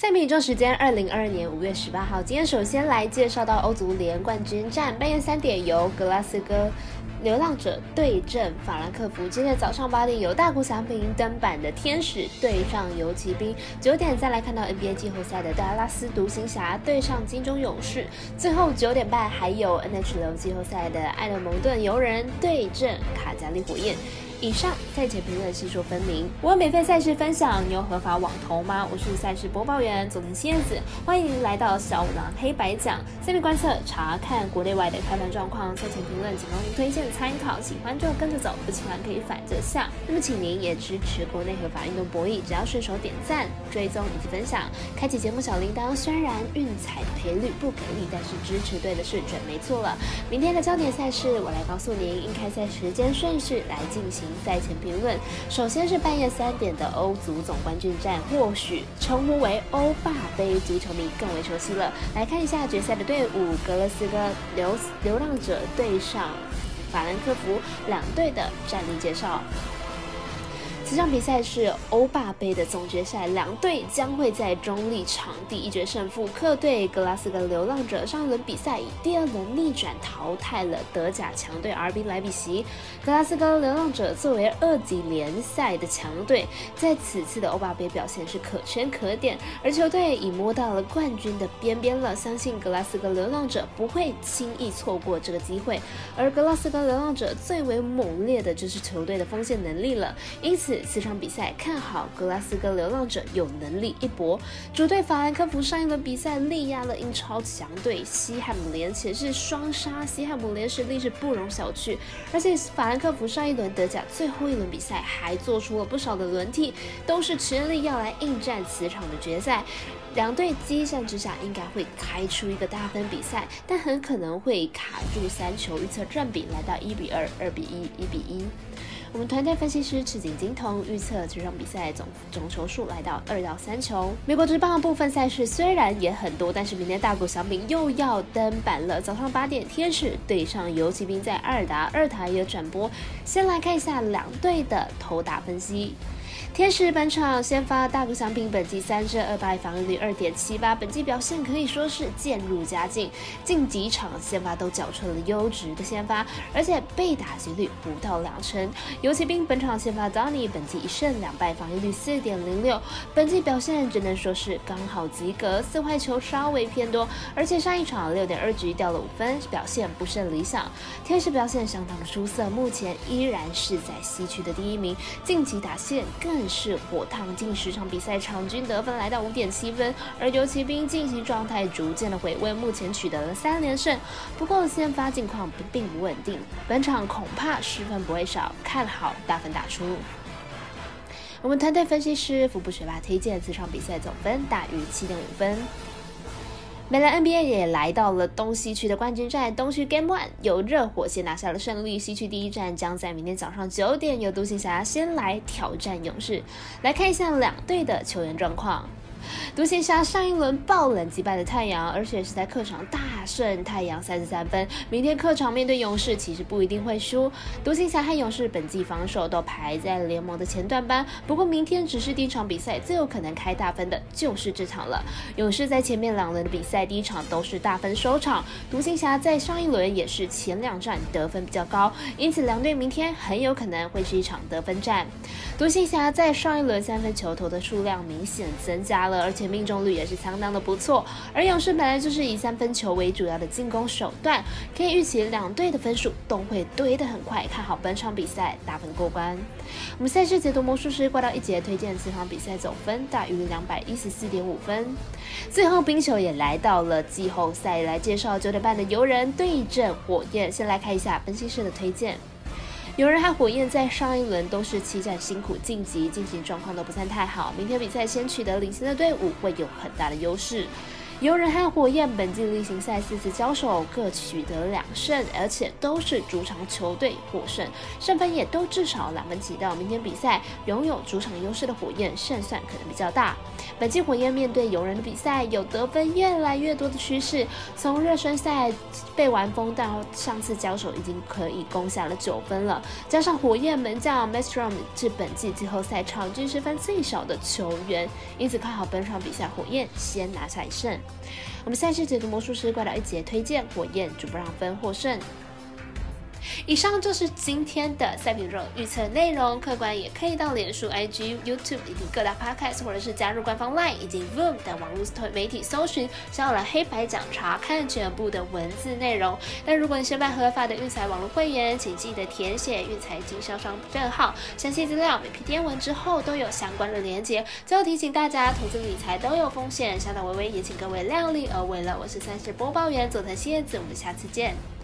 赛米中时间，二零二二年五月十八号。今天首先来介绍到欧足联冠军战，半夜三点由格拉斯哥流浪者对阵法兰克福。今天早上八点由大谷翔平登板的天使对上游骑兵。九点再来看到 NBA 季后赛的达拉斯独行侠对上金州勇士。最后九点半还有 NHL 季后赛的艾勒蒙顿游人对阵卡加利火焰。以上赛前评论细说分明。我免费赛事分享，你有合法网投吗？我是赛事播报员佐藤新燕子，欢迎来到小五郎黑白讲。下面观测查看国内外的开盘状况，赛前评论仅供您推荐参考，喜欢就跟着走，不喜欢可以反着下。那么请您也支持国内合法运动博弈，只要顺手点赞、追踪以及分享，开启节目小铃铛。虽然运彩赔率不给力，但是支持对的是准没错了。明天的焦点赛事，我来告诉您应开赛时间顺序来进行。赛前评论，首先是半夜三点的欧足总冠军战，或许称呼为欧霸杯，足球迷更为熟悉了。来看一下决赛的队伍：格勒斯哥流流浪者对上法兰克福两队的战力介绍。这场比赛是欧霸杯的总决赛，两队将会在中立场地一决胜负。客队格拉斯哥流浪者上一轮比赛以第二轮逆转淘汰了德甲强队 RB 莱比锡。格拉斯哥流浪者作为二级联赛的强队，在此次的欧霸杯表现是可圈可点，而球队已摸到了冠军的边边了。相信格拉斯哥流浪者不会轻易错过这个机会。而格拉斯哥流浪者最为猛烈的就是球队的锋线能力了，因此。四场比赛看好格拉斯哥流浪者有能力一搏。主队法兰克福上一轮比赛力压了英超强队西汉姆联，且是双杀。西汉姆联实力是不容小觑，而且法兰克福上一轮德甲最后一轮比赛还做出了不少的轮替，都是全力要来应战此场的决赛。两队激战之下，应该会开出一个大分比赛，但很可能会卡住三球。预测占比来到一比二、二比一、一比一。我们团队分析师赤井金童预测这场比赛总总球数来到二到三球。美国职棒部分赛事虽然也很多，但是明天大谷翔平又要登板了。早上八点，天使对上游骑兵在二达二台有转播。先来看一下两队的投打分析。天使本场先发大谷翔平，本季三胜二败，防御率二点七八，本季表现可以说是渐入佳境。近几场先发都缴出了优质的先发，而且被打击率不到两成。游骑兵本场先发 Donny，本季一胜两败，防御率四点零六，本季表现只能说是刚好及格，四坏球稍微偏多，而且上一场六点二局掉了五分，表现不甚理想。天使表现相当出色，目前依然是在西区的第一名，近期打线更。是火烫，近十场比赛场均得分来到五点七分，而游骑兵进行状态逐渐的回温，目前取得了三连胜。不过先发近况不并不稳定，本场恐怕失分不会少，看好大分打出。我们团队分析师福布学霸推荐这场比赛总分大于七点五分。美兰 NBA 也来到了东西区的冠军战，东区 Game One 由热火先拿下了胜利，西区第一战将在明天早上九点由独行侠先来挑战勇士。来看一下两队的球员状况。独行侠上一轮爆冷击败了太阳，而且是在客场大胜太阳三十三分。明天客场面对勇士，其实不一定会输。独行侠和勇士本季防守都排在联盟的前段班，不过明天只是第一场比赛，最有可能开大分的就是这场了。勇士在前面两轮的比赛第一场都是大分收场，独行侠在上一轮也是前两战得分比较高，因此两队明天很有可能会是一场得分战。独行侠在上一轮三分球投的数量明显增加了。而且命中率也是相当的不错，而勇士本来就是以三分球为主要的进攻手段，可以预期两队的分数都会堆得很快，看好本场比赛打分过关。我们赛事解读魔术师挂到一节，推荐此场比赛总分大于两百一十四点五分。最后冰球也来到了季后赛，来介绍九点半的游人对阵火焰。先来看一下分析师的推荐。有人和火焰在上一轮都是七战辛苦晋级，进行状况都不算太好。明天比赛先取得领先的队伍会有很大的优势。游人和火焰本季例行赛四次交手各取得两胜，而且都是主场球队获胜，胜分也都至少两分起到。明天比赛拥有主场优势的火焰胜算可能比较大。本季火焰面对游人的比赛，有得分越来越多的趋势。从热身赛被完封到上次交手，已经可以攻下了九分了。加上火焰门将 Mastrom 是本季季后赛场均失分最少的球员，因此看好本场比赛火焰先拿下一胜。我们赛事解读魔术师怪盗一节推荐火焰主不让分获胜。以上就是今天的赛品肉预测内容，客官也可以到脸书、IG、YouTube 以及各大 Podcast，或者是加入官方 LINE 以及 Voom 等网络媒体搜寻，下了黑白奖查看全部的文字内容。但如果你是办合法的运财网络会员，请记得填写运财经销商证号，详细资料每篇电文之后都有相关的连接。最后提醒大家，投资理财都有风险，小岛微微也请各位量力而为了。我是赛事播报员佐藤蝎子，我们下次见。